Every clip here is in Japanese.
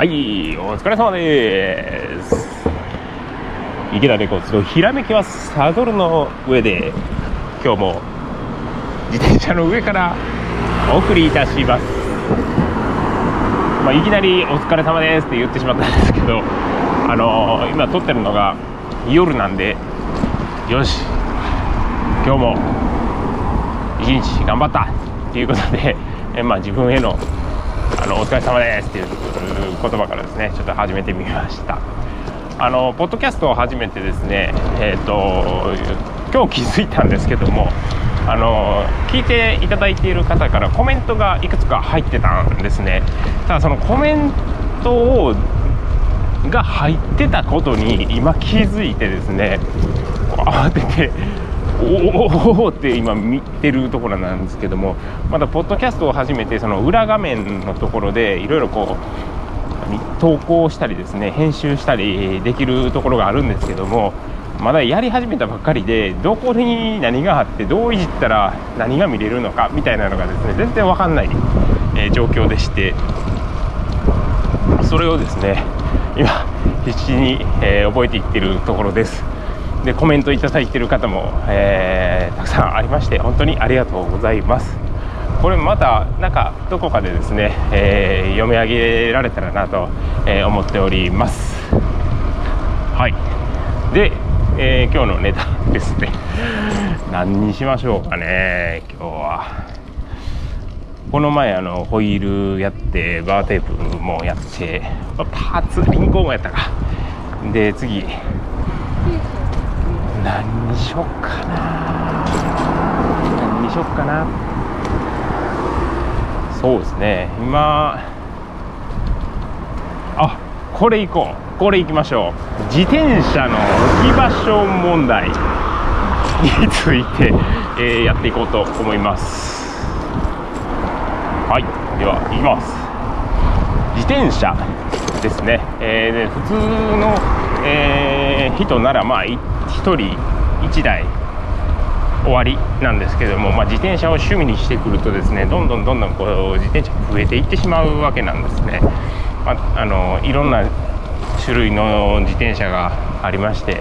はいお疲れ様です。池田レコーズのひらめきはサドルの上で今日も自転車の上からお送りいたします。まあ、いきなり「お疲れ様です」って言ってしまったんですけどあのー、今撮ってるのが夜なんでよし今日も一日頑張ったっていうことで、えまあ、自分へのあの「お疲れ様です」っていう言葉からですねちょっと始めてみました。あのポッドキャストを始めてですねえっ、ー、と今日気づいたんですけどもあの聞いていただいている方からコメントがいくつか入ってたんですね。ただそのコメントをが入ってたことに今気づいてですね慌てておおって今見てるところなんですけどもまだポッドキャストを始めてその裏画面のところでいろいろこう投稿したりですね編集したりできるところがあるんですけどもまだやり始めたばっかりでどこに何があってどういじったら何が見れるのかみたいなのがですね全然わかんない、え、状況でしてそれをですね今必死に、え、覚えていってるところです。でコメントいただいている方も、えー、たくさんありまして本当にありがとうございます。これまたなんかどこかでですね、えー、読み上げられたらなと、え、思っております。はい。で、え今日のネタですね。何にしましょうかね今日は。この前あのホイールやってバーテープもやってパーツリンコもやったか。で次何にしよっかな。何にしよっかな。そうですね。今あこれ行こう。これ行きましょう。自転車の置き場所問題。について、えー、やっていこうと思います。はい。では行きます。自転車ですね、えー、普通の、えー、人ならまあ1人1台終わりなんですけども、まあ、自転車を趣味にしてくるとですねどんどんどんどんこう自転車増えていってしまうわけなんですね。まあ、あのいろんな種類の自転車がありまして、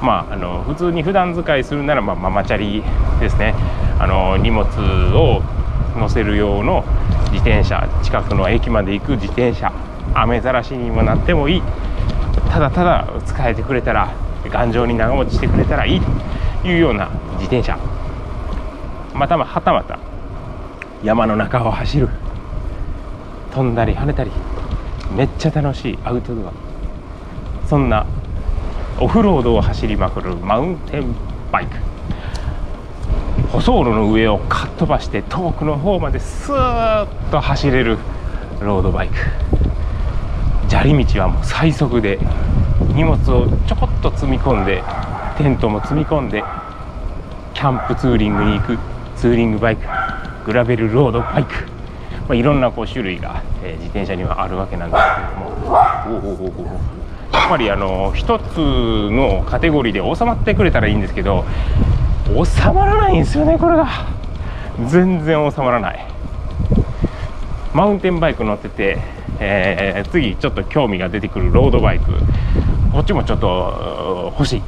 まあ、あの普通に普段使いするなら、まあ、ママチャリですねあの荷物を乗せる用の自転車近くの駅まで行く自転車雨ざらしにもなってもいいただただ使えてくれたら頑丈に長持ちしてくれたらいいというような自転車。またはたまた山の中を走る。飛んだり跳ねたりめっちゃ楽しいアウトドア。そんなオフロードを走りまくるマウンテンバイク。舗装路の上をかっ飛ばして遠くの方までスーッと走れるロードバイク。砂利道はもう最速で荷物をちょこっと積み込んでテントも積み込んでキャンプツーリングに行くツーリングバイクグラベルロードバイク、まあ、いろんなこう種類が、えー、自転車にはあるわけなんですけれども。やっぱりあの一つのカテゴリーで収まってくれたらいいんですけど収まらないんですよねこれが。全然収まらない。マウンテンバイク乗ってて、えー、次ちょっと興味が出てくるロードバイク。こっちもちょっと欲しい。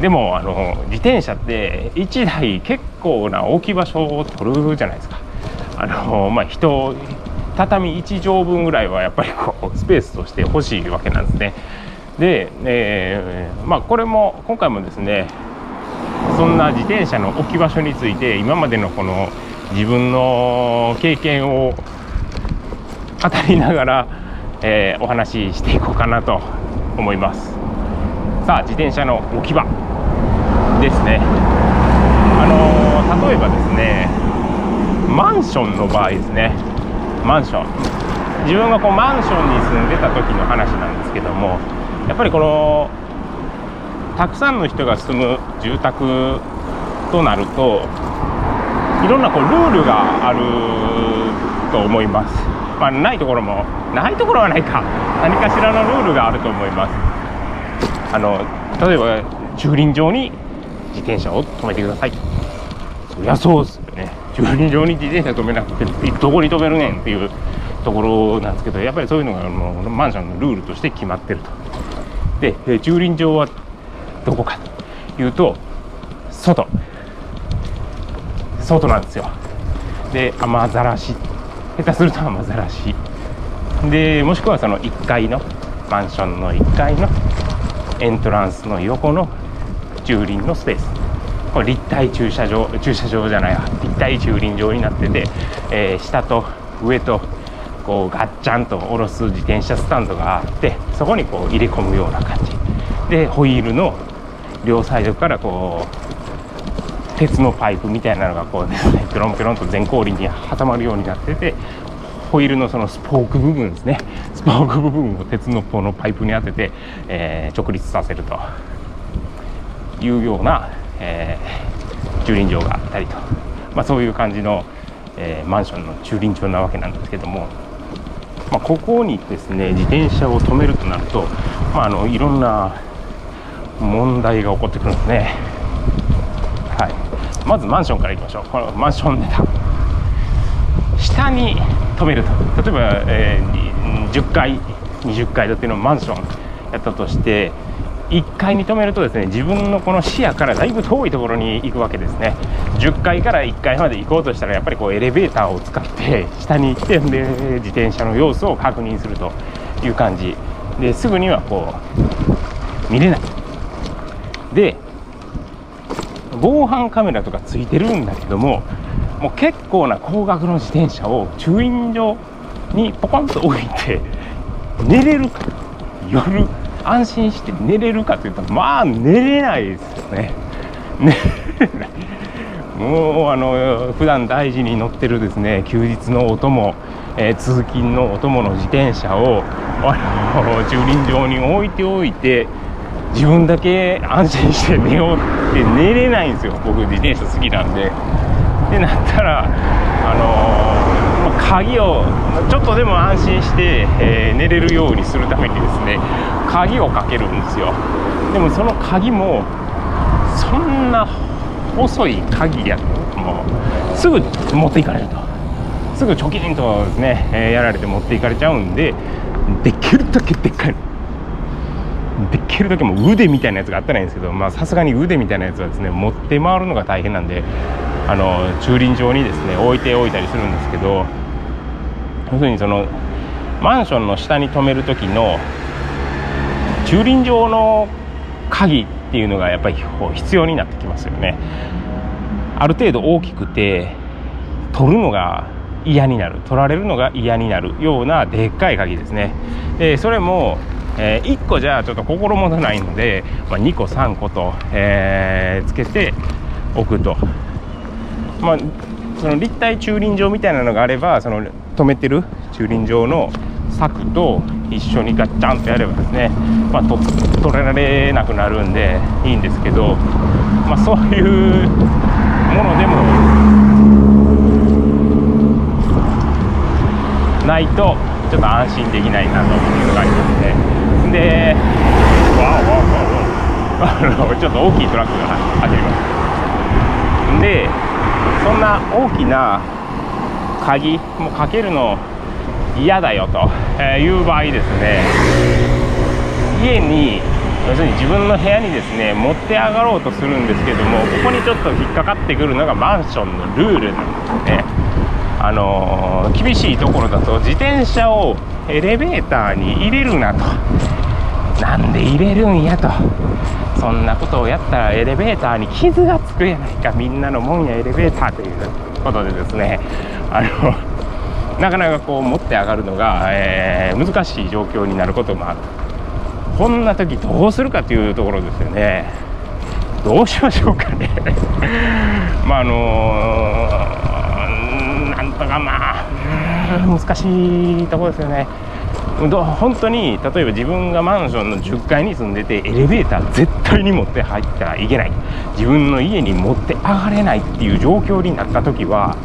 でもあの自転車って1台結構な置き場所を取るじゃないですか。あのまあ人畳1畳分ぐらいはやっぱりこうスペースとして欲しいわけなんですね。で、えー、まあこれも今回もですねそんな自転車の置き場所について今までのこの自分の経験を語りながらえー、お話ししていこうかなと思います。さあ自転車の置き場ですね。あのー、例えばですねマンションの場合ですね。マンション。自分がこうマンションに住んでた時の話なんですけどもやっぱりこのたくさんの人が住む住宅となるといろんなこうルールがあると思います。まあ、ないところもないところはないか。何かしらのルールがあると思います。あの例えば駐輪場に自転車を止めてください。そりゃそうですよね。駐輪場に自転車止めなくてどこに止めるねんっていうところなんですけどやっぱりそういうのがもうマンションのルールとして決まってると。で駐輪場はどこかというと外。外なんですよ。で雨ざらし下手すると雨ざらしでもしくはその1階のマンションの1階のエントランスの横の駐輪のスペース。これ立体駐車場駐車場じゃない立体駐輪場になってて、えー下と上とこうガッチャンと下ろす自転車スタンドがあってそこにこう入れ込むような感じ。でホイールの両サイドからこう鉄のパイプみたいなのがこうねペロンペロンと全後輪に挟まるようになっててホイールのそのスポーク部分ですね。スポーク部分を鉄のこのパイプに当てて、えー直立させるというような、えー駐輪場があったりと、まあ、そういう感じの、えーマンションの駐輪場なわけなんですけども、まあ、ここにですね自転車を止めるとなると、まあ、あのいろんな問題が起こってくるんですね。まずマンションからいきましょう。このマンションネタ下に止めると。例えば、えー10階20階建てのマンションやったとして1階に止めるとですね自分のこの視野からだいぶ遠いところに行くわけですね。10階から1階まで行こうとしたらやっぱりこうエレベーターを使って下に行ってで自転車の様子を確認するという感じですぐにはこう見れない。で防犯カメラとかついてるんだけどももう結構な高額の自転車を駐輪場にポコンと置いて寝れるか夜安心して寝れるかというとまあ寝れないですよね。もうあの普段大事に乗ってるですね休日のお供、えー通勤のお供の自転車をあの 駐輪場に置いておいて自分だけ安心して寝ようって寝れないんですよ。僕自転車好きなんで。ってなったら、あのーまあ鍵をちょっとでも安心して、えー寝れるようにするためにですね鍵をかけるんですよ。でもその鍵もそんな細い鍵やもうすぐ持っていかれると。すぐチョキンとですね、えーやられて持っていかれちゃうんでできるだけでっかいの。できるだけも腕みたいなやつがあったらいいんですけどさすがに腕みたいなやつはですね持って回るのが大変なんであの駐輪場にですね置いておいたりするんですけど要するにそのマンションの下に止める時の駐輪場の鍵っていうのがやっぱり必要になってきますよね。ある程度大きくて取るのが嫌になる取られるのが嫌になるようなでっかい鍵ですね。でそれも、え1個じゃちょっと心もとないので、まあ、2個3個と、えーつけておくと。まあその立体駐輪場みたいなのがあればその止めてる駐輪場の柵と一緒にガッチャンとやればですね、まあ、と取られなくなるんでいいんですけど、まあ、そういうものでもないとちょっと安心できないなというのがありますね。で。わおわおわおあのちょっと大きいトラックが走りますでそんな大きな鍵もかけるの嫌だよという場合ですね。家に要するに自分の部屋にですね持って上がろうとするんですけどもここにちょっと引っかかってくるのがマンションのルールなんですね。あのー厳しいところだと自転車をエレベーターに入れるなとなんで入れるんやと。そんなことをやったらエレベーターに傷がつくやないかみんなのもんやエレベーターということでですね。あのなかなかこう持って上がるのが、えー難しい状況になることもある。こんな時どうするかというところですよね。どうしましょうかね。まああのなんとかまあ難しいところですよね。本当に例えば自分がマンションの10階に住んでてエレベーター絶対に持って入ったらいけない。自分の家に持って上がれないっていう状況になった時は、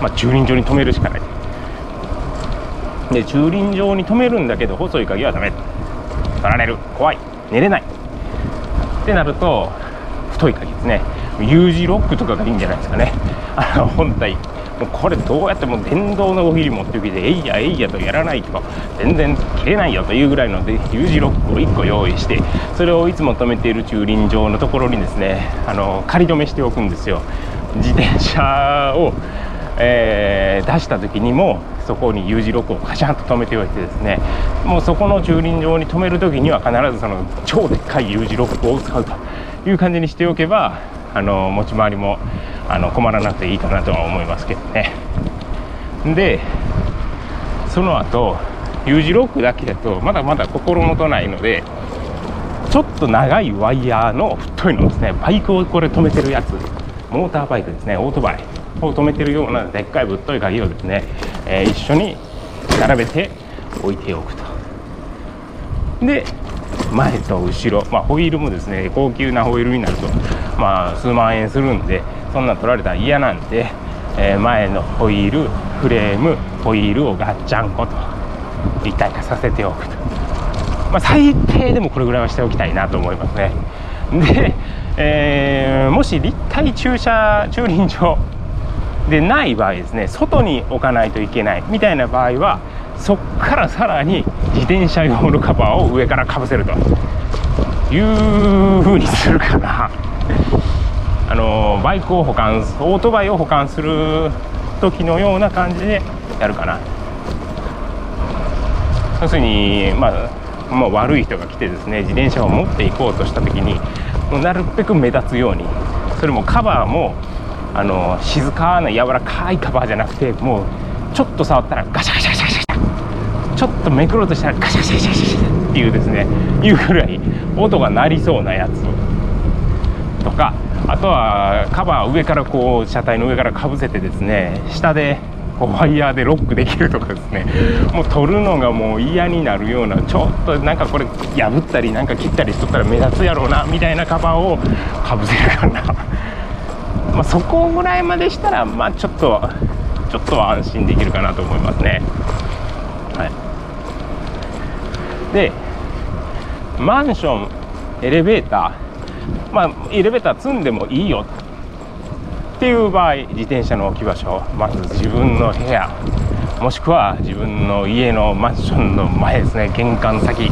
まあ、駐輪場に止めるしかない。で駐輪場に止めるんだけど細い鍵はダメ取られる怖い寝れない。ってなると太い鍵ですね。U 字ロックとかがいいんじゃないですかね。あの本体。もうこれどうやっても電動のおり持ってきてえいやえいやとやらないと全然切れないよというぐらいので U 字ロックを1個用意してそれをいつも止めている駐輪場のところにですねあの仮止めしておくんですよ。自転車を、えー、出した時にもそこに U 字ロックをカシャンと止めておいてですねもうそこの駐輪場に止める時には必ずその超でっかい U 字ロックを使うという感じにしておけばあの持ち回りもあの困らなくていいかなとは思いますけどね。でその後 U 字ロックだけだとまだまだ心もとないのでちょっと長いワイヤーの太いのですねバイクをこれ止めてるやつ。モーターバイクですねオートバイ。を止めてるようなでっかいぶっとい鍵をですね、えー、一緒に並べて置いておくと。で前と後ろ、まあ、ホイールもですね高級なホイールになると、まあ、数万円するんでそんなん取られたら嫌なんで、えー、前のホイールフレームホイールをガッチャンコと立体化させておくと、まあ、最低でもこれぐらいはしておきたいなと思いますね。で、えー、もし立体駐車駐輪場でない場合ですね外に置かないといけないみたいな場合はそっからさらに自転車用のカバーを上からかぶせると。いう風にするかな。あのバイクを保管オートバイを保管する時のような感じでやるかな。要するに、まあ、まあ悪い人が来てですね自転車を持っていこうとした時にもうなるべく目立つようにそれもカバーもあの静かな柔らかいカバーじゃなくてもうちょっと触ったらガシャガシャガシャガシャちょっとめくろうとしたらガシャガシャガシャガシャっていうですねいうぐらい音が鳴りそうなやつ。とかあとはカバー上からこう車体の上からかぶせてですね下でこうワイヤーでロックできるとかですね。もう取るのがもう嫌になるようなちょっとなんかこれ破ったりなんか切ったりしとったら目立つやろうなみたいなカバーをかぶせるかな。まあ、そこぐらいまでしたら、まあ、ちょっとちょっとは安心できるかなと思いますね。はい、でマンションエレベーター。まあエレベーター積んでもいいよっていう場合自転車の置き場所まず自分の部屋もしくは自分の家のマンションの前ですね玄関先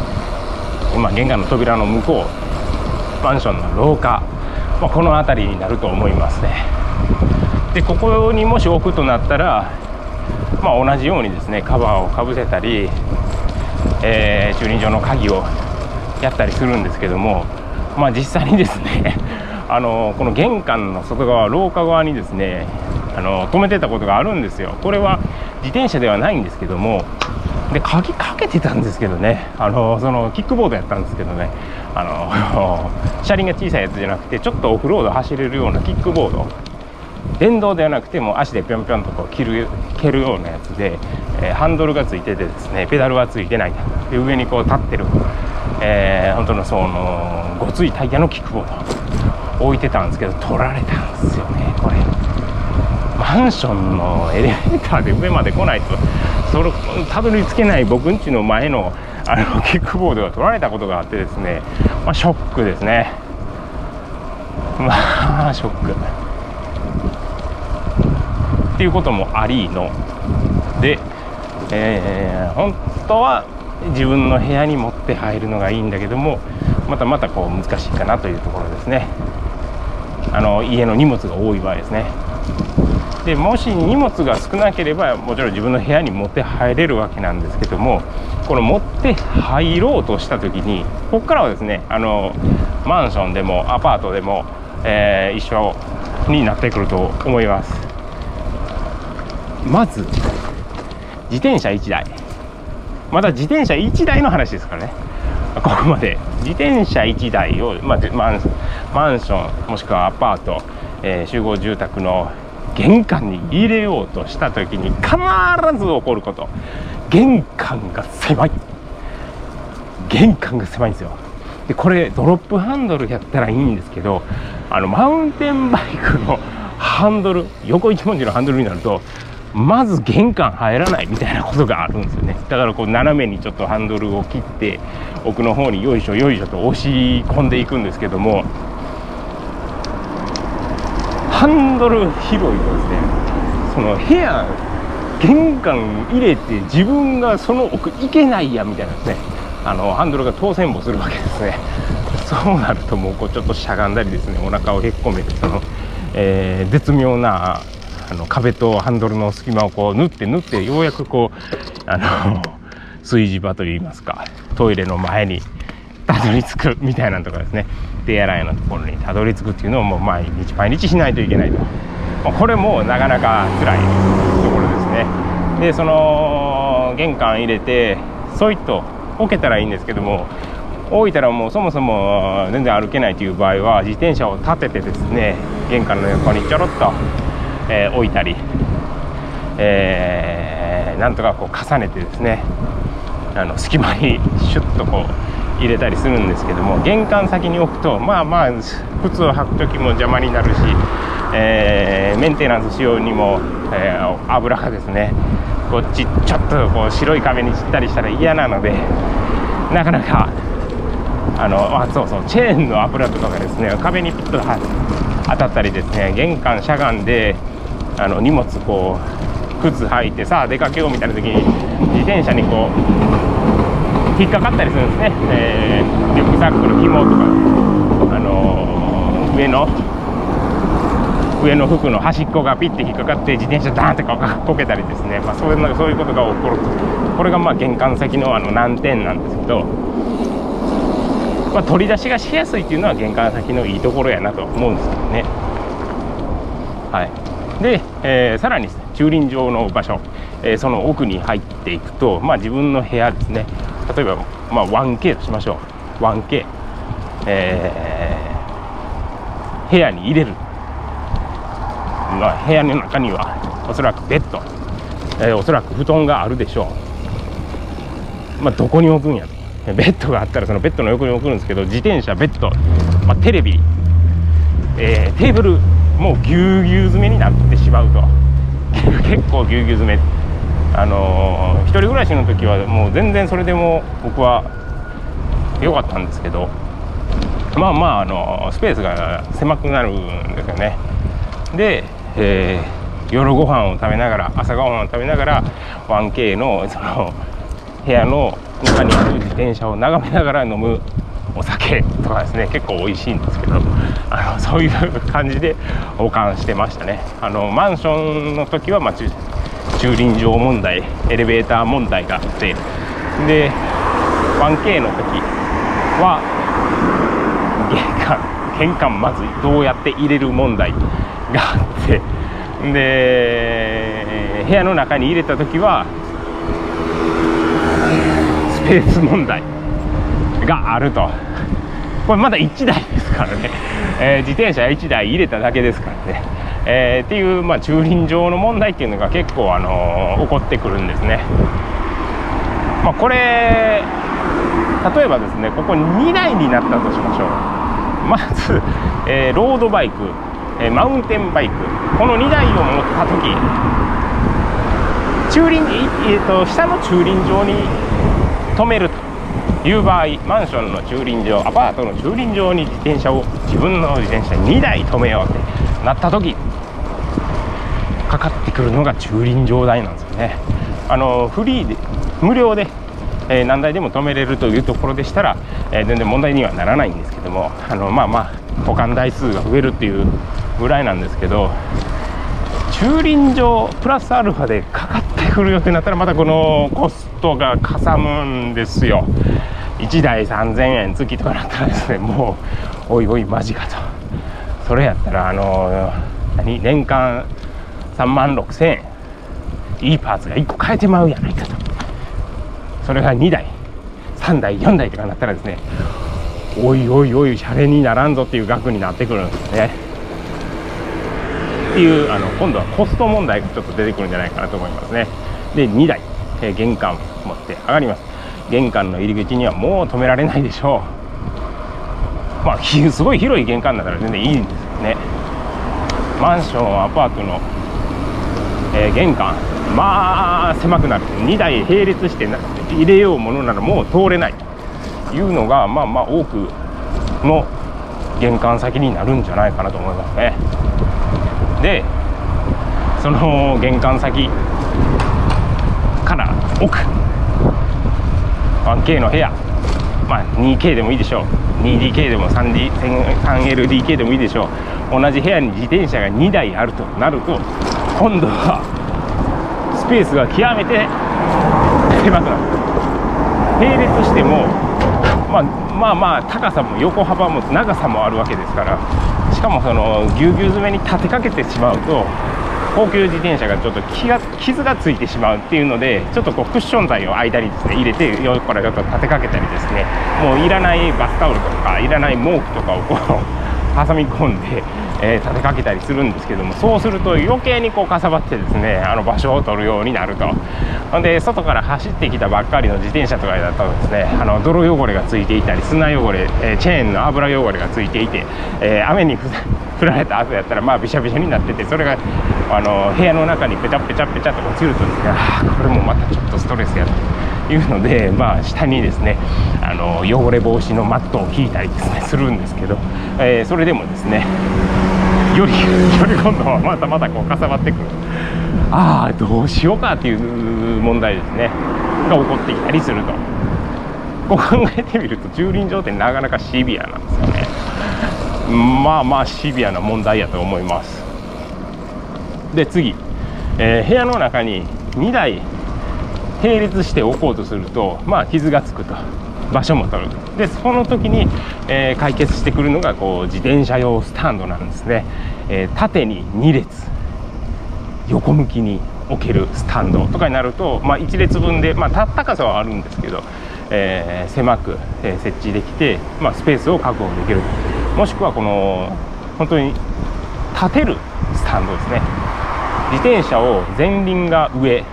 今玄関の扉の向こうマンションの廊下まあ、この辺りになると思いますね。でここにもし置くとなったら、まあ、同じようにですねカバーをかぶせたり、えー、駐輪場の鍵をやったりするんですけども、まあ、実際にですね あのこの玄関の外側廊下側にですねあの止めてたことがあるんですよ。これは自転車ではないんですけどもで鍵かけてたんですけどねあのそのキックボードやったんですけどねあの 車輪が小さいやつじゃなくてちょっとオフロード走れるようなキックボード。電動ではなくても足でぴょんぴょんとこう切る蹴るようなやつで、えー、ハンドルがついててですねペダルはついてないで上にこう立ってる、えー、本当のそのごついタイヤのキックボード置いてたんですけど取られたんですよねこれ。マンションのエレベーターで上まで来ないとそれたどり着けない僕んちの前のあのキックボードが取られたことがあってですね、まあ、ショックですね。まあショック。っていうこともありの。で、えー、本当は自分の部屋に持って入るのがいいんだけどもまたまたこう難しいかなというところですね。あの家の荷物が多い場合ですね。でもし荷物が少なければもちろん自分の部屋に持って入れるわけなんですけどもこの持って入ろうとした時にここからはですねあのマンションでもアパートでも、えー、一緒になってくると思います。まず自転車1台。まだ自転車1台の話ですからね。ここまで。自転車1台を、まあ、マンマンションもしくはアパート、えー、集合住宅の玄関に入れようとした時に必ず起こること。玄関が狭い。玄関が狭いんですよ。でこれドロップハンドルやったらいいんですけどあのマウンテンバイクのハンドル横一文字のハンドルになるとまず玄関入らないみたいなことがあるんですよね。だからこう斜めにちょっとハンドルを切って奥の方によいしょよいしょと押し込んでいくんですけどもハンドル広いとですね。その部屋玄関入れて自分がその奥行けないやみたいなですね。あのハンドルが当選簿するわけですね。そうなるともうこうちょっとしゃがんだりですね。お腹をへっこめてその、えー、絶妙なあの壁とハンドルの隙間をこう縫って縫ってようやくこうあの 炊事場といいますかトイレの前にたどり着くみたいなとかですね。手洗いのところにたどり着くっていうのをもう毎日毎日しないといけないと。これもなかなか辛いところですね。でその玄関入れてそいっと置けたらいいんですけども置いたらもうそもそも全然歩けないという場合は自転車を立ててですね玄関の横にちょろっと、えー、置いたり、えー、なんとかこう重ねてですねあの隙間に シュッとこう入れたりするんですけども玄関先に置くとまあまあ靴を履く時も邪魔になるし、えー、メンテナンスしようにも、えー、油がですねこっちちょっとこう白い壁に散ったりしたら嫌なのでなかなかあのあそうそうチェーンの油とかがですね壁にピッと当たったりですね玄関しゃがんであの荷物こう靴履いてさあ出かけようみたいな時に自転車にこう引っかかったりするんですね、えー、リュックサックの紐とか、あのー、上の上の服の端っこがピッて引っかかって自転車ダーンってこけたりですね、まあ、そういうそういうことが起こるこれがまあ玄関先のあの難点なんですけど、まあ、取り出しがしやすいっていうのは玄関先のいいところやなと思うんですけどね。はい。で、えー、さらに駐輪場の場所、えー、その奥に入っていくと、まあ、自分の部屋ですね。例えば、まあ、1K としましょう。1K、えー、部屋に入れる。まあ、部屋の中にはおそらくベッド、えー、おそらく布団があるでしょう、まあ、どこに置くんやと。ベッドがあったらそのベッドの横に置くんですけど自転車ベッド、まあ、テレビ、えー、テーブルもうぎゅうぎゅう詰めになってしまうと。結構ぎゅうぎゅう詰め。あのー、一人暮らしの時はもう全然それでも僕は良かったんですけど。まあまあ、あのスペースが狭くなるんですよね。でえー、夜ご飯を食べながら朝ごはんを食べながら 1K のその部屋の中にある自転車を眺めながら飲む。お酒とかですね結構美味しいんですけどあのそういう感じで保管してましたね。あのマンションの時は、まあ、駐輪場問題エレベーター問題があってで 1K の時は玄関玄関まずどうやって入れる問題があってで部屋の中に入れた時はスペース問題があると。これまだ1台ですからね、えー、自転車1台入れただけですからね、えー、っていう、まあ、駐輪場の問題っていうのが結構、あのー、起こってくるんですね。まあ、これ例えばですねここ2台になったとしましょう。まず、えー、ロードバイクえマウンテンバイク。この2台を持った時駐輪、えーと、下の駐輪場に止めると。いう場合マンションの駐輪場アパートの駐輪場に自転車を自分の自転車2台止めようってなった時かかってくるのが駐輪場代なんですよね。あのフリーで無料で、えー、何台でも止めれるというところでしたら、えー、全然問題にはならないんですけどもあのまあまあ保管台数が増えるっていうぐらいなんですけど駐輪場プラスアルファでかかってくるよってなったらまたこのコストがかさむんですよ。1台3000円月とかなったらですねもうおいおいマジかと。それやったらあの何？年間3万6000円。いいパーツが1個買えてまうやないかと。それが2台3台4台とかなったらですねおいおいおいシャレにならんぞっていう額になってくるんですね。っていうあの今度はコスト問題がちょっと出てくるんじゃないかなと思いますね。で2台、えー、玄関持って上がります。玄関の入り口にはもう止められないでしょう。まあすごい広い玄関だったら全然いいんですよね。マンションアパートの、えー、玄関。まあ狭くなる。2台並列して入れようものならもう通れない。というのがまあまあ多くの玄関先になるんじゃないかなと思いますね。でその玄関先奥。1K の部屋。まあ 2K でもいいでしょう。2DK でも 3D 3LDK でもいいでしょう。同じ部屋に自転車が2台あるとなると今度はスペースが極めて狭くなる。並列しても、まあ、まあまあ高さも横幅も長さもあるわけですからしかもそのぎゅうぎゅう詰めに立てかけてしまうと高級自転車がちょっと気が傷がついてしまうっていうのでちょっとこうクッション材を間にですね入れて横からちょっと立てかけたりですね。もういらないバスタオルとかいらない毛布とかをこう挟み込んで、えー、立てかけたりするんですけどもそうすると余計にこうかさばってですねあの場所を取るようになると。ほんで外から走ってきたばっかりの自転車とかだとですねあの泥汚れがついていたり砂汚れ、えー、チェーンの油汚れがついていて、えー、雨に降ら れた後やったらまあびしゃびしゃになっててそれがあの部屋の中にペチャペチャペチャと落ちるとですねあこれもまたちょっとストレスやというのでまあ下にですねあの汚れ防止のマットを引いたりですねするんですけど、えー、それでもですねより より今度はまたまたこうかさばってくる。ああどうしようかっていう問題ですね。が起こってきたりすると。こう考えてみると駐輪場ってなかなかシビアなんですよね。まあまあシビアな問題やと思います。で次、えー、部屋の中に2台並列して置こうとするとまあ傷がつくと。場所も取るでその時に、えー、解決してくるのがこう自転車用スタンドなんですね、えー、縦に2列。横向きに置けるスタンドとかになると、まあ、1列分で、まあ、高さはあるんですけど、えー、狭く、え設置できて、まあ、スペースを確保できる。もしくはこの本当に立てるスタンドですね。自転車を前輪が上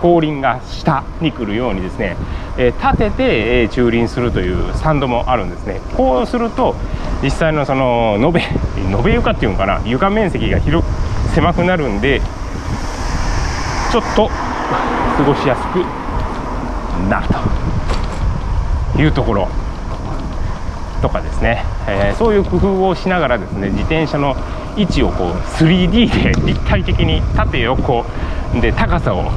後輪が下に来るようにですね、え立てて、え駐輪するというスタンドもあるんですね。こうすると実際のその延べ延べ床っていうのかな床面積が広狭くなるんでちょっと過ごしやすくなるというところ。とかですね、えー、そういう工夫をしながらですね自転車の位置をこう 3D で立体的に縦横で高さを考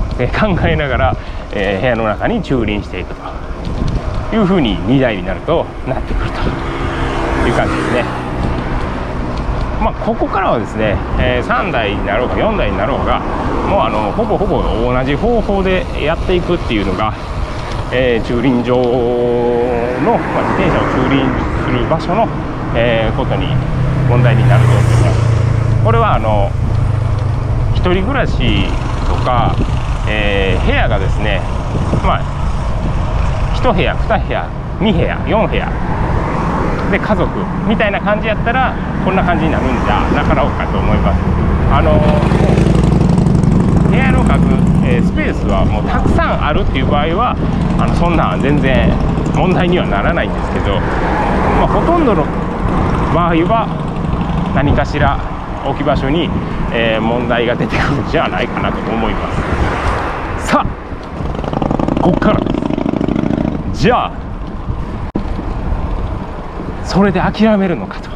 えながら、えー、部屋の中に駐輪していくというふうに2台になるとなってくるという感じですね。まあ、ここからはですね、えー、3台になろうが4台になろうがもうあのほぼほぼ同じ方法でやっていくっていうのが、えー、駐輪場の、まあ、自転車を駐輪する場所の、えー、ことに問題になると思います。これはあの一人暮らしか、えー、部屋がですねまあ1部屋2部屋2部屋4部屋で家族みたいな感じやったらこんな感じになるんじゃなかろうかと思います。あの部屋の数、えー、スペースはもうたくさんあるっていう場合はあのそんなん全然問題にはならないんですけど、まあ、ほとんどの場合は何かしら置き場所に、えー、問題が出てくるんじゃないかなと思います。さあここからです。じゃあそれで諦めるのかと。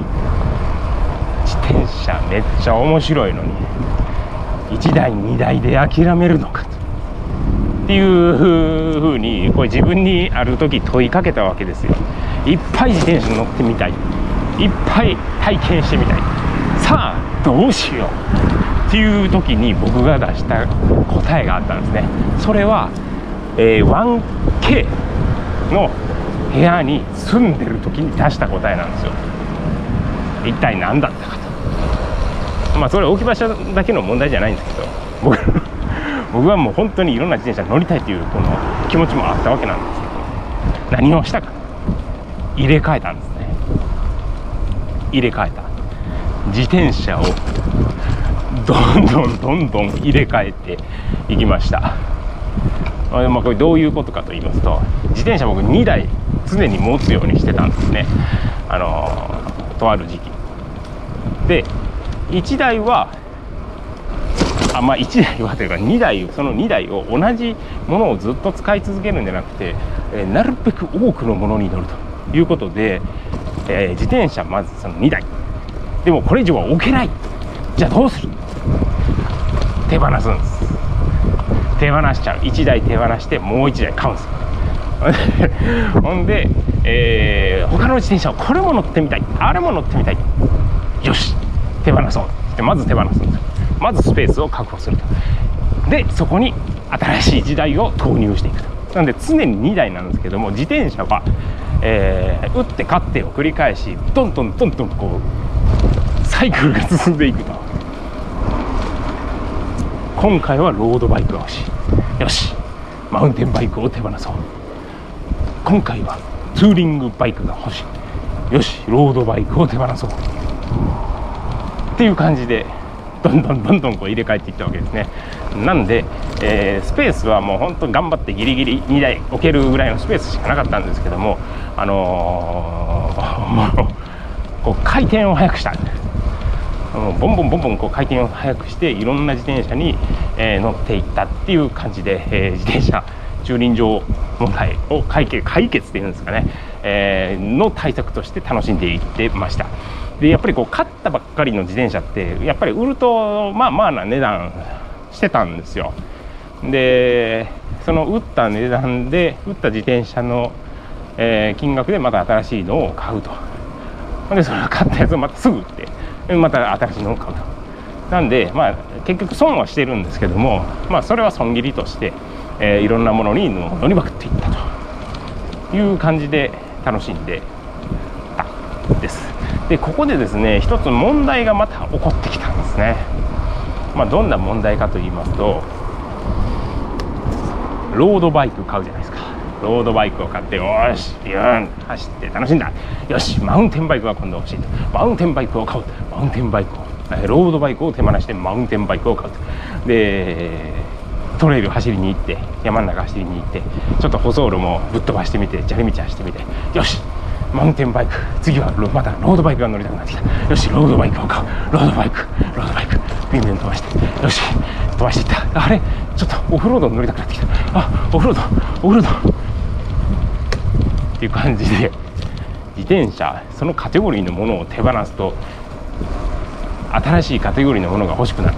自転車めっちゃ面白いのに1台2台で諦めるのかと。っていうふうにこれ自分にある時問いかけたわけですよ。いっぱい自転車乗ってみたい。いっぱい体験してみたい。どうしようっていう時に僕が出した答えがあったんですね。それは、えー、1K の部屋に住んでる時に出した答えなんですよ。一体何だったかと。まあそれ置き場所だけの問題じゃないんですけど。僕 僕はもう本当にいろんな自転車乗りたいというこの気持ちもあったわけなんですけど。何をしたか。入れ替えたんですね。入れ替えた。自転車をどんどんどんどん入れ替えていきました。まあ、これどういうことかと言いますと自転車僕2台常に持つようにしてたんですね。あのとある時期。で1台はあまあ1台はというか2台その2台を同じものをずっと使い続けるんじゃなくて、え、なるべく多くのものに乗るということで、え、自転車まずその2台。でもこれ以上は置けない。じゃあどうする？手放すんです。手放しちゃう。1台手放してもう1台買うんです ほんで、えー、他の自転車をこれも乗ってみたい。あれも乗ってみたい。よし。手放そう。ってまず手放すんですまずスペースを確保すると。でそこに新しい時代を投入していくと。なので常に2台なんですけども自転車は、えー、打って勝ってを繰り返しどんどんどんどんこうサイクルが進んでいくと。今回はロードバイクが欲しい。よし。マウンテンバイクを手放そう。今回はツーリングバイクが欲しい。よし。ロードバイクを手放そう。っていう感じでどんどん どんどんこう入れ替えていったわけですね。なんで、えー、スペースはもう本当頑張ってギリギリ2台置けるぐらいのスペースしかなかったんですけどもあのー、もうこう回転を速くしたボンボンボンボンこう回転を速くしていろんな自転車に、えー、乗っていったっていう感じで、えー、自転車駐輪場問題を解決解決っていうんですかね、えー、の対策として楽しんでいってました。でやっぱりこう買ったばっかりの自転車ってやっぱり売るとまあまあな値段してたんですよ。でその売った値段で売った自転車の、えー、金額でまた新しいのを買うと。でそれを買ったやつをまたすぐ売って。また新しいのを買う。となんでまあ結局損はしてるんですけどもまあそれは損切りとして、えー、いろんなものに乗りまくっていったと。いう感じで楽しんでたです。でここでですね一つ問題がまた起こってきたんですね。まあどんな問題かと言いますとロードバイク買うじゃないですか。ロードバイクを買ってよしビューン走って楽しんだ。よしマウンテンバイクが今度欲しいと。マウンテンバイクを買うマウンテンバイクをロードバイクを手放してマウンテンバイクを買うと。でトレイル走りに行って山の中走りに行ってちょっと舗装路もぶっ飛ばしてみて砂利道走ってみて。よしマウンテンバイク。次はまたロードバイクが乗りたくなってきた。よしロードバイクを買う。ロードバイクロードバイク。ビンビン飛ばして。よし飛ばしていった。あれちょっとオフロード乗りたくなってきた。あオフロードオフロード。っていう感じで自転車そのカテゴリーのものを手放すと新しいカテゴリーのものが欲しくなる。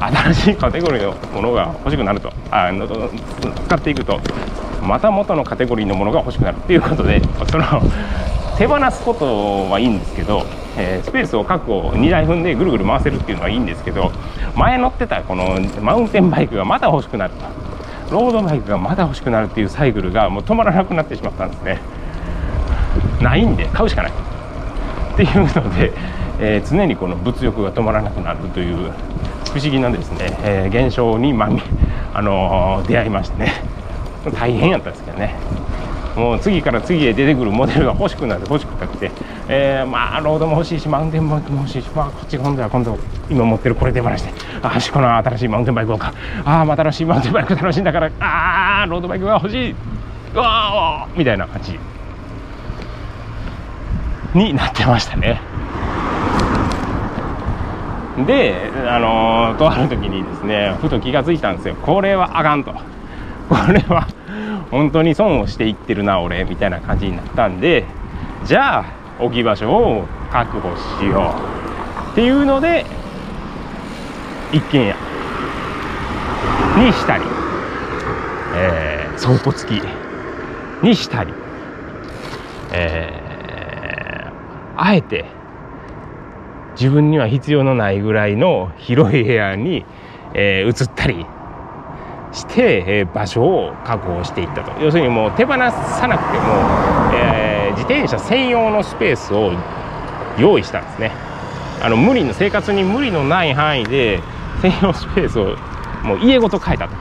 新しいカテゴリーのものが欲しくなると。あの使っていくとまた元のカテゴリーのものが欲しくなるっていうことでその手放すことはいいんですけど、えー、スペースを確保2台踏んでぐるぐる回せるっていうのはいいんですけど前乗ってたこのマウンテンバイクがまた欲しくなるとロードバイクがまだ欲しくなるっていうサイクルがもう止まらなくなってしまったんですね。ないんで買うしかない。っていうので、えー、常にこの物欲が止まらなくなるという不思議なですね、えー、現象に、まあのー、出会いましてね。大変やったんですけどね。もう次から次へ出てくるモデルが欲しくなって欲しくなくて、えー、まあロードも欲しいしマウンテンバイクも欲しいしまあこっち今度は今度今持ってるこれ手放してあしこの新しいマウンテンバイクをかああ新しいマウンテンバイク楽しんだからああロードバイクが欲しいうわみたいな感じ。になってましたねであのー、とある時にですねふと気が付いたんですよ。これはあかんと。これは本当に損をしていってるな俺みたいな感じになったんでじゃあ置き場所を確保しよう。っていうので一軒家にしたり、えー、倉庫付きにしたり、えー、あえて自分には必要のないぐらいの広い部屋に、えー、移ったりて、え、場所を確保していったと。要するにもう手放さなくても、え、自転車専用のスペースを用意したんですね。あの無理の生活に無理のない範囲で専用スペースをもう家ごと変えたと。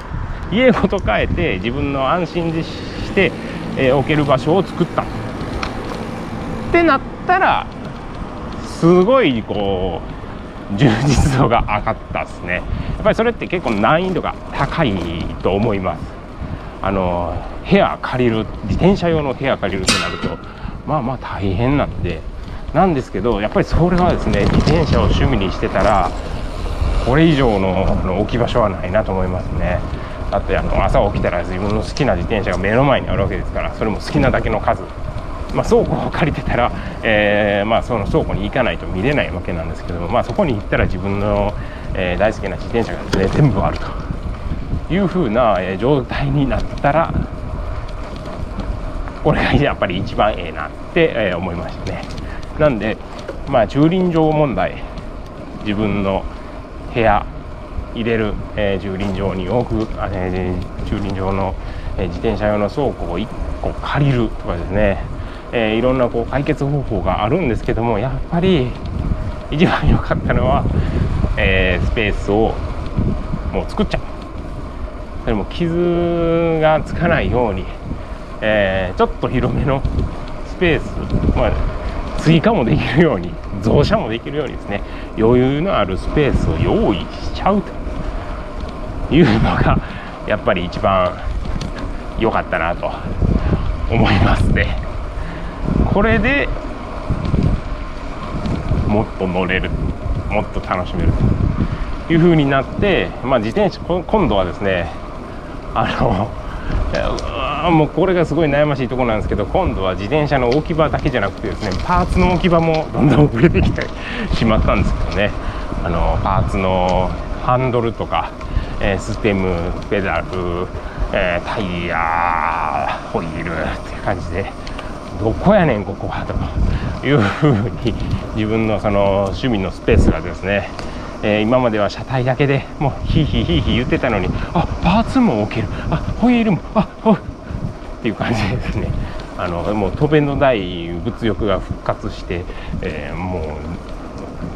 家ごと変えて自分の安心して、えー、置ける場所を作ったってなったらすごいこう充実度が上がったですね。やっぱりそれって結構難易度が高いと思います。あの部屋借りる自転車用の部屋借りるとなるとまあまあ大変なんで。なんですけどやっぱりそれはですね自転車を趣味にしてたらこれ以上の置き場所はないなと思いますね。だってあの朝起きたら自分の好きな自転車が目の前にあるわけですからそれも好きなだけの数。まあ、倉庫を借りてたら、えー、まあ、その倉庫に行かないと見れないわけなんですけども、まあ、そこに行ったら自分の、えー、大好きな自転車がですね全部あると。いう風な、え、状態になったらこれがやっぱり一番ええなって、えー、思いましたね。なんでまあ駐輪場問題自分の部屋入れる、えー、駐輪場に置く、えー、駐輪場の、えー、自転車用の倉庫を1個借りるとかですね、えー、いろんなこう解決方法があるんですけどもやっぱり一番良かったのは、えー、スペースをもう作っちゃう。それも傷がつかないように、えー、ちょっと広めのスペース、まあ、追加もできるように増車もできるようにですね余裕のあるスペースを用意しちゃうというのがやっぱり一番良かったなと思いますね。これでもっと乗れる。もっと楽しめる。という風になって、まあ、自転車今度はですねあのもうこれがすごい悩ましいところなんですけど今度は自転車の置き場だけじゃなくてですねパーツの置き場もどんどん増えてきてしまったんですけどね。あのパーツのハンドルとか、えー、ステムペダル、えー、タイヤホイールっていう感じでどこやねんここはというふうに自分のその趣味のスペースがですね、えー、今までは車体だけでもうヒーヒーヒーヒー言ってたのにあパーツも置ける。あホイールもあほっていう感じでですね。あのもう飛べのない物欲が復活して、えー、もう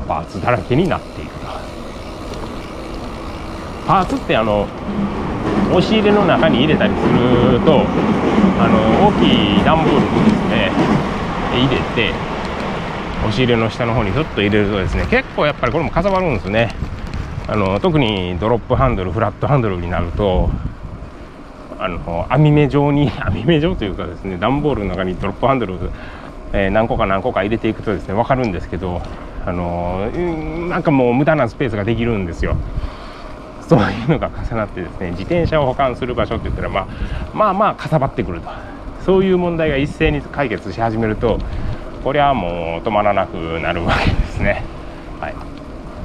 パーツだらけになっていくと。パーツってあの押し入れの中に入れたりするとあの大きい段ボールをですね入れて押し入れの下の方にふっと入れるとですね結構やっぱりこれもかさばるんですね。あの特にドロップハンドルフラットハンドルになるとあの網目状に 網目状というかですね段ボールの中にドロップハンドルを、えー、何個か何個か入れていくとですね分かるんですけどあのなんかもう無駄なスペースができるんですよ。そういうのが重なってですね自転車を保管する場所って言ったら、まあ、まあまあかさばってくるとそういう問題が一斉に解決し始めるとこれはもう止まらなくなるわけですね。はい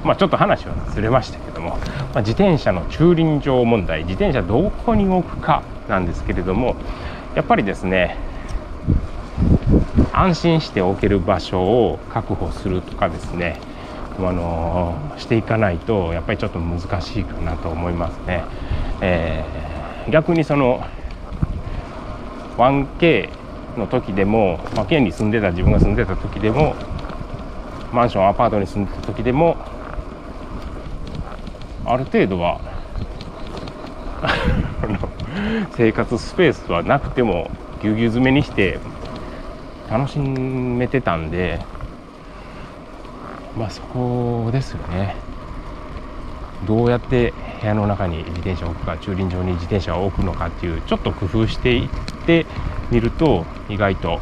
まあ、ちょっと話はずれましたけども、まあ、自転車の駐輪場問題自転車どこに置くかなんですけれどもやっぱりですね安心して置ける場所を確保するとかですねあのしていかないとやっぱりちょっと難しいかなと思いますね。えー、逆にその 1K の時でも、まあ、県に住んでた自分が住んでた時でもマンションアパートに住んでた時でもある程度は 生活スペースはなくてもぎゅうぎゅう詰めにして楽しめてたんでまあそこですよねどうやって部屋の中に自転車を置くか駐輪場に自転車を置くのかっていうちょっと工夫していってみると意外と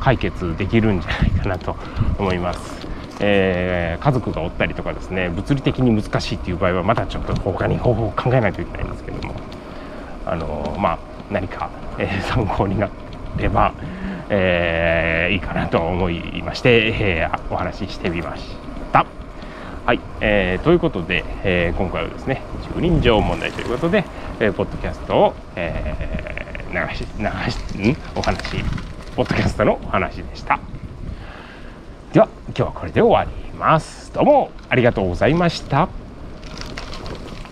解決できるんじゃないかなと思います。えー、家族がおったりとかですね物理的に難しいっていう場合はまたちょっと他に方法を考えないといけないんですけどもあのまあ何か、えー、参考になれば、えー、いいかなと思いまして、え、お話ししてみました。はい、えー、ということで、えー、今回はですね駐輪場問題ということで、えー、ポッドキャストを、えー、流し流しん？お話ポッドキャストのお話でした。では今日はこれで終わります。どうもありがとうございました。